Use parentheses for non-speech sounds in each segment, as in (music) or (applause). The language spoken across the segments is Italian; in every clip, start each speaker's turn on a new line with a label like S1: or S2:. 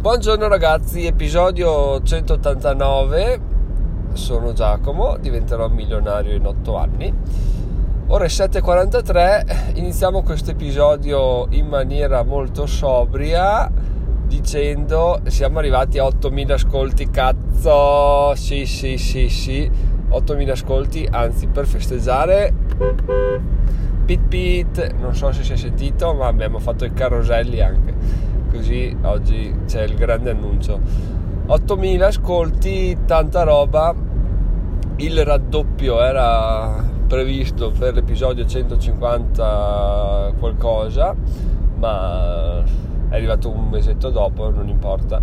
S1: Buongiorno ragazzi, episodio 189, sono Giacomo, diventerò milionario in 8 anni. Ora è 7.43, iniziamo questo episodio in maniera molto sobria dicendo siamo arrivati a 8.000 ascolti, cazzo, sì sì sì sì, 8.000 ascolti, anzi per festeggiare. Pit pit, non so se si è sentito ma abbiamo fatto i caroselli anche così oggi c'è il grande annuncio. 8000 ascolti tanta roba. Il raddoppio era previsto per l'episodio 150 qualcosa ma è arrivato un mesetto dopo non importa.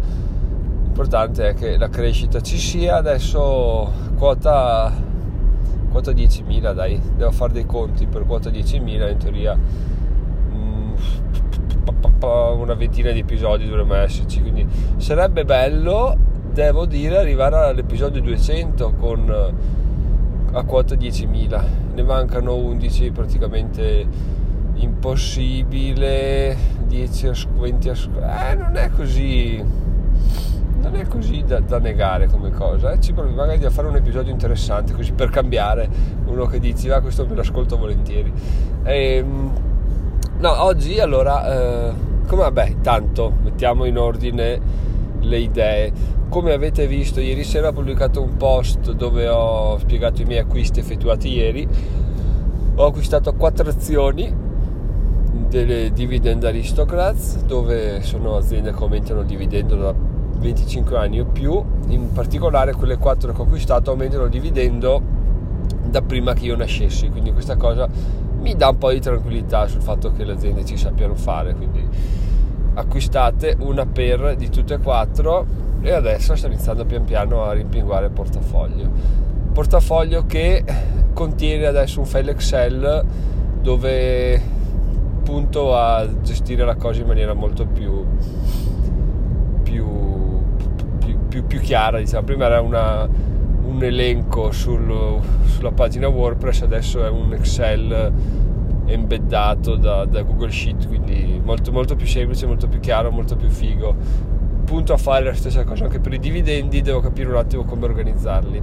S1: L'importante è che la crescita ci sia. Adesso quota quota 10.000 dai. Devo fare dei conti per quota 10.000 in teoria una ventina di episodi dovremmo esserci, quindi sarebbe bello, devo dire, arrivare all'episodio 200 con a quota 10.000. Ne mancano 11 praticamente impossibile 10 20 eh, non è così non è così da, da negare come cosa eh? ci provi magari a fare un episodio interessante così per cambiare uno che dici va questo me lo ascolto volentieri ehm, no oggi allora eh, come vabbè, tanto mettiamo in ordine le idee. Come avete visto, ieri sera ho pubblicato un post dove ho spiegato i miei acquisti effettuati ieri. Ho acquistato quattro azioni delle Dividend Aristocrats, dove sono aziende che aumentano il dividendo da 25 anni o più. In particolare, quelle quattro che ho acquistato aumentano il dividendo da prima che io nascessi. Quindi, questa cosa mi dà un po' di tranquillità sul fatto che le aziende ci sappiano fare. Quindi acquistate una per di tutte e quattro e adesso sto iniziando pian piano a rimpinguare il portafoglio. Portafoglio che contiene adesso un file Excel dove punto a gestire la cosa in maniera molto più, più, più, più, chiara. Diciamo. Prima era una, un elenco sul, sulla pagina WordPress, adesso è un Excel embeddato da, da, Google Sheet, quindi molto, molto più semplice, molto più chiaro, molto più figo. Punto a fare la stessa cosa anche per i dividendi, devo capire un attimo come organizzarli.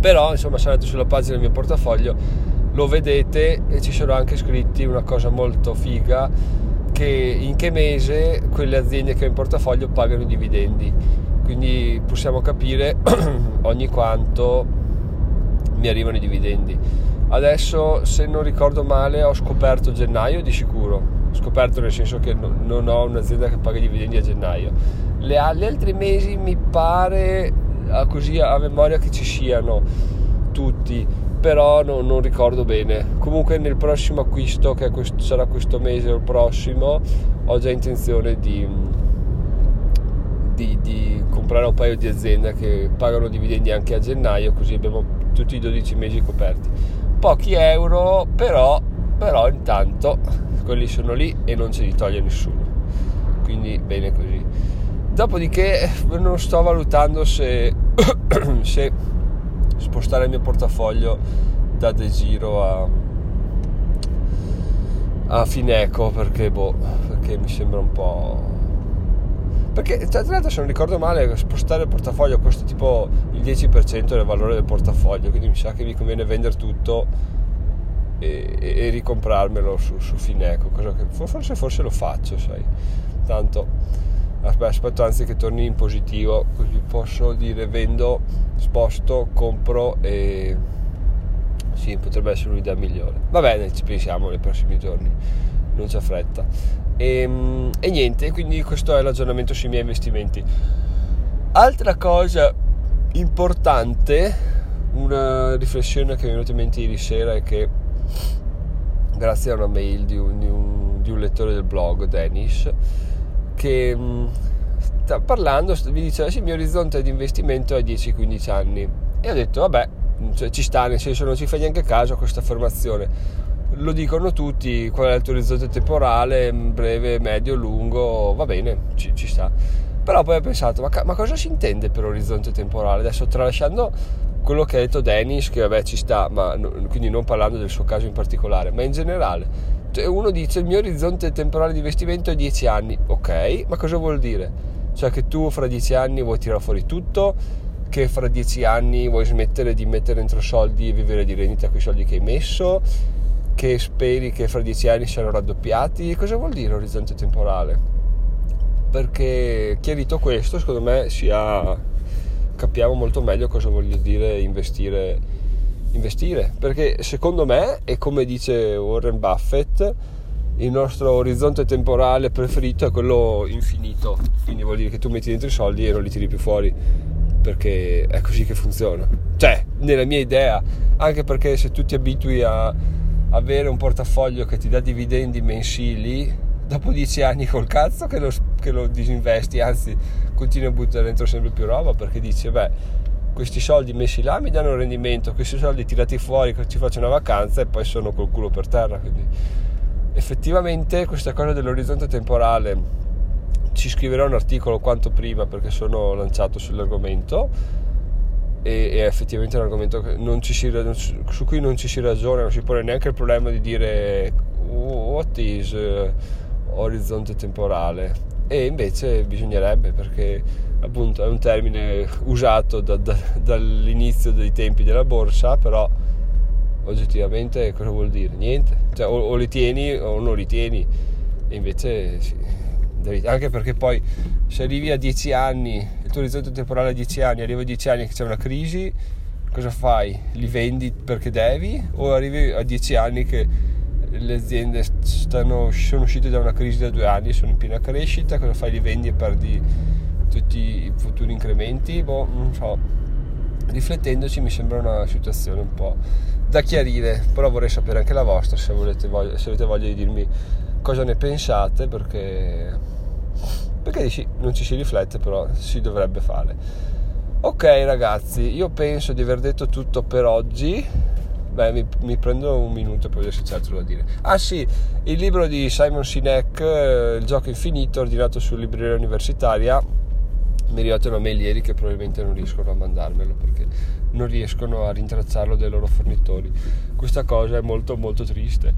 S1: Però, insomma, se andate sulla pagina del mio portafoglio lo vedete e ci sono anche scritti una cosa molto figa che in che mese quelle aziende che ho in portafoglio pagano i dividendi. Quindi possiamo capire (clears throat) ogni quanto mi arrivano i dividendi Adesso, se non ricordo male, ho scoperto gennaio di sicuro. Scoperto nel senso che non ho un'azienda che paga i dividendi a gennaio. Le, gli altri mesi mi pare così a memoria che ci siano tutti, però no, non ricordo bene. Comunque nel prossimo acquisto, che questo, sarà questo mese o il prossimo, ho già intenzione di, di, di comprare un paio di aziende che pagano dividendi anche a gennaio, così abbiamo tutti i 12 mesi coperti pochi euro, però, però intanto quelli sono lì e non ce li toglie nessuno. Quindi bene così. Dopodiché non sto valutando se, (coughs) se spostare il mio portafoglio da De Giro a, a Fineco perché, boh, perché mi sembra un po' perché tra l'altro se non ricordo male spostare il portafoglio costa tipo il 10% del valore del portafoglio quindi mi sa che mi conviene vendere tutto e, e, e ricomprarmelo su, su Fineco che forse, forse lo faccio sai. Tanto aspetto anzi che torni in positivo così posso dire vendo sposto compro e sì potrebbe essere un'idea migliore. Va bene ci pensiamo nei prossimi giorni. Non c'è fretta e, ehm, e niente, quindi questo è l'aggiornamento sui miei investimenti. Altra cosa importante, una riflessione che mi è venuta in mente ieri sera è che grazie a una mail di un, di un, di un lettore del blog, Dennis, che mm, sta parlando, mi diceva sì, il mio orizzonte di investimento è 10-15 anni. E ho detto, vabbè, cioè, ci sta, nel senso non ci fai neanche caso a questa affermazione lo dicono tutti, qual è il tuo orizzonte temporale, breve, medio, lungo, va bene, ci, ci sta. Però poi ho pensato, ma, ma, cosa si intende per orizzonte temporale? Adesso tralasciando quello che ha detto Dennis, che vabbè ci sta, ma quindi non parlando del suo caso in particolare, ma in generale. Cioè uno dice il mio orizzonte temporale di investimento è 10 anni, ok, ma cosa vuol dire? cioè che tu fra dieci anni vuoi tirare fuori tutto, che fra dieci anni vuoi smettere di mettere dentro soldi e vivere di rendita con i soldi che hai messo, che speri che fra dieci anni siano raddoppiati. Cosa vuol dire orizzonte temporale? Perché chiarito questo, secondo me sia capiamo molto meglio cosa voglio dire investire, investire. Perché secondo me, e come dice Warren Buffett, il nostro orizzonte temporale preferito è quello infinito. Quindi vuol dire che tu metti dentro i soldi e non li tiri più fuori. Perché è così che funziona. Cioè, nella mia idea, anche perché se tu ti abitui a avere un portafoglio che ti dà dividendi mensili, dopo dieci anni col cazzo che lo, che lo disinvesti, anzi continui a buttare dentro sempre più roba perché dici, beh, questi soldi messi là mi danno un rendimento, questi soldi tirati fuori ci faccio una vacanza e poi sono col culo per terra. Quindi effettivamente questa cosa dell'orizzonte temporale ci scriverò un articolo quanto prima perché sono lanciato sull'argomento e, e effettivamente è un argomento si, su cui non ci si ragiona, non si pone neanche il problema di dire what is uh, orizzonte temporale? E invece bisognerebbe perché appunto è un termine usato da, da, dall'inizio dei tempi della borsa però oggettivamente cosa vuol dire? niente. Cioè, o, o, li tieni o non li tieni. E invece sì, anche perché poi se arrivi a 10 anni il tuo orizzonte temporale a 10 anni arriva a 10 anni che c'è una crisi cosa fai? li vendi perché devi o arrivi a 10 anni che le aziende stanno, sono uscite da una crisi da due anni, sono in piena crescita, cosa fai? Li vendi e perdi tutti i futuri incrementi? Boh, non so. Riflettendoci mi sembra una situazione un po' da chiarire, però vorrei sapere anche la vostra se, volete, se avete voglia di dirmi cosa ne pensate perché, perché dici, non ci si riflette però si dovrebbe fare. Ok ragazzi, io penso di aver detto tutto per oggi Beh, mi, mi, prendo un minuto per vedere se c'è altro da dire. Ah sì, il libro di Simon Sinek, eh, Il gioco infinito, ordinato su libreria universitaria. Mi è arrivata una mail ieri che probabilmente non riescono a mandarmelo perché non riescono a rintracciarlo dai loro fornitori. Questa cosa è molto molto triste.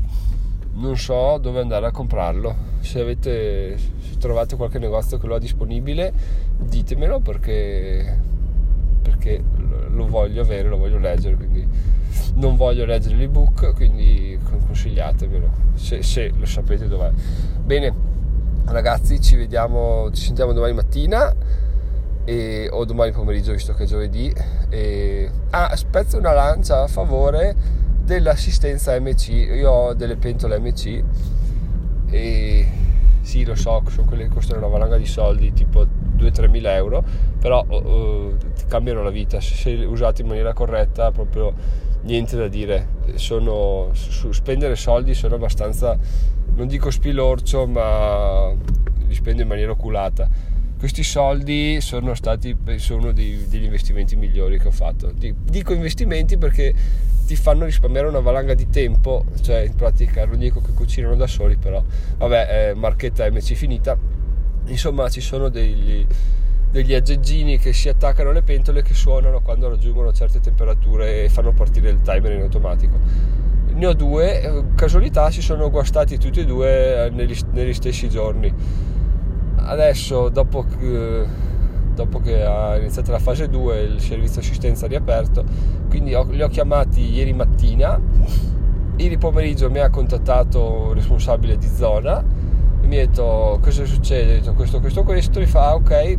S1: Non so dove andare a comprarlo. Se avete se trovate qualche negozio che lo ha disponibile, ditemelo perché, perché lo voglio avere, lo voglio leggere. Quindi non voglio leggere l'ebook, quindi consigliatemelo se, se lo sapete dov'è. Bene, ragazzi, ci vediamo, ci sentiamo domani mattina e, o domani pomeriggio, visto che è giovedì. E, ah, spezzo una lancia a favore dell'assistenza MC. Io ho delle pentole MC e sì, lo so, sono quelle che costano una valanga di soldi, tipo 2-3 mila euro, però uh, cambiano la vita se sei usato in maniera corretta, proprio niente da dire. Sono, su, spendere soldi sono abbastanza, non dico spilorcio, ma li spendo in maniera oculata. Questi soldi sono stati uno dei, degli investimenti migliori che ho fatto. Dico investimenti perché ti fanno risparmiare una valanga di tempo, cioè in pratica non dico che cucinano da soli, però vabbè, eh, marchetta MC finita. Insomma, ci sono degli, degli aggeggini che si attaccano alle pentole che suonano quando raggiungono certe temperature e fanno partire il timer in automatico. Ne ho due, eh, casualità si sono guastati tutti e due eh, negli, negli stessi giorni. Adesso, dopo che, dopo che ha iniziato la fase 2, il servizio assistenza ha riaperto, quindi ho, li ho chiamati ieri mattina. Ieri pomeriggio mi ha contattato il responsabile di zona mi ha detto cosa succede, ho detto questo, questo, questo, mi fa ah, ok,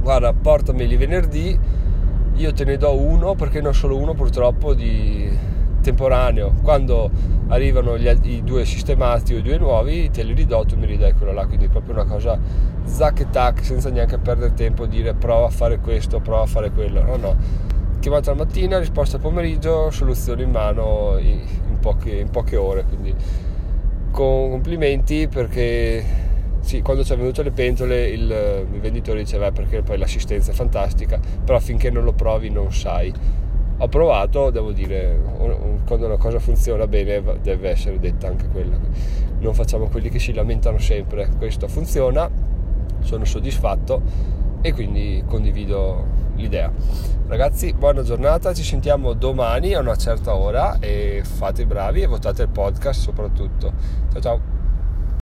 S1: guarda portameli venerdì io te ne do uno perché ne ho solo uno purtroppo di temporaneo. Quando arrivano gli, i due sistemati o i due nuovi te li ridò tu mi ridai quello là. Quindi è proprio una cosa zac e tac senza neanche perdere tempo dire prova a fare questo prova a fare quello. No no. Chiamata la mattina risposta pomeriggio soluzione in mano in, in, poche, in poche ore. Quindi complimenti perché sì, quando ci è venuto le pentole il, il venditore diceva perché poi l'assistenza è fantastica, però finché non lo provi non sai. Ho provato, devo dire, quando una cosa funziona bene deve essere detta anche quella. Non facciamo quelli che si lamentano sempre, questo funziona, sono soddisfatto e quindi condivido l'idea. Ragazzi, buona giornata, ci sentiamo domani a una certa ora e fate i bravi e votate il podcast soprattutto. Ciao ciao!